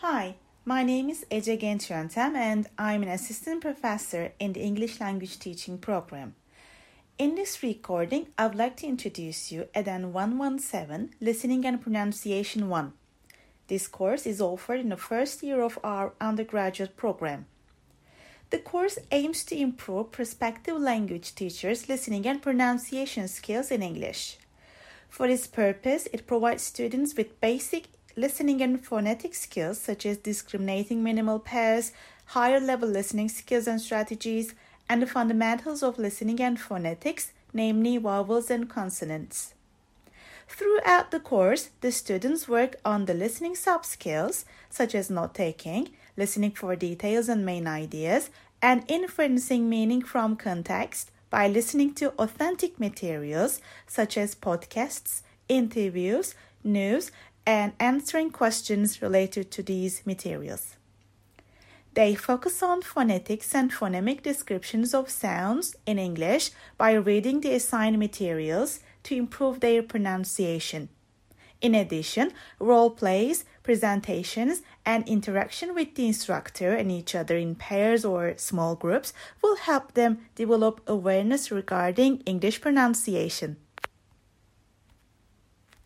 Hi, my name is Ece Genç Yöntem and I'm an assistant professor in the English language teaching program. In this recording, I would like to introduce you to EDEN 117 Listening and Pronunciation 1. This course is offered in the first year of our undergraduate program. The course aims to improve prospective language teachers' listening and pronunciation skills in English. For this purpose, it provides students with basic listening and phonetic skills such as discriminating minimal pairs, higher level listening skills and strategies, and the fundamentals of listening and phonetics, namely vowels and consonants. Throughout the course, the students work on the listening subskills such as note taking, listening for details and main ideas, and inferencing meaning from context by listening to authentic materials such as podcasts, interviews, news, and answering questions related to these materials. They focus on phonetics and phonemic descriptions of sounds in English by reading the assigned materials to improve their pronunciation. In addition, role plays, presentations, and interaction with the instructor and each other in pairs or small groups will help them develop awareness regarding English pronunciation.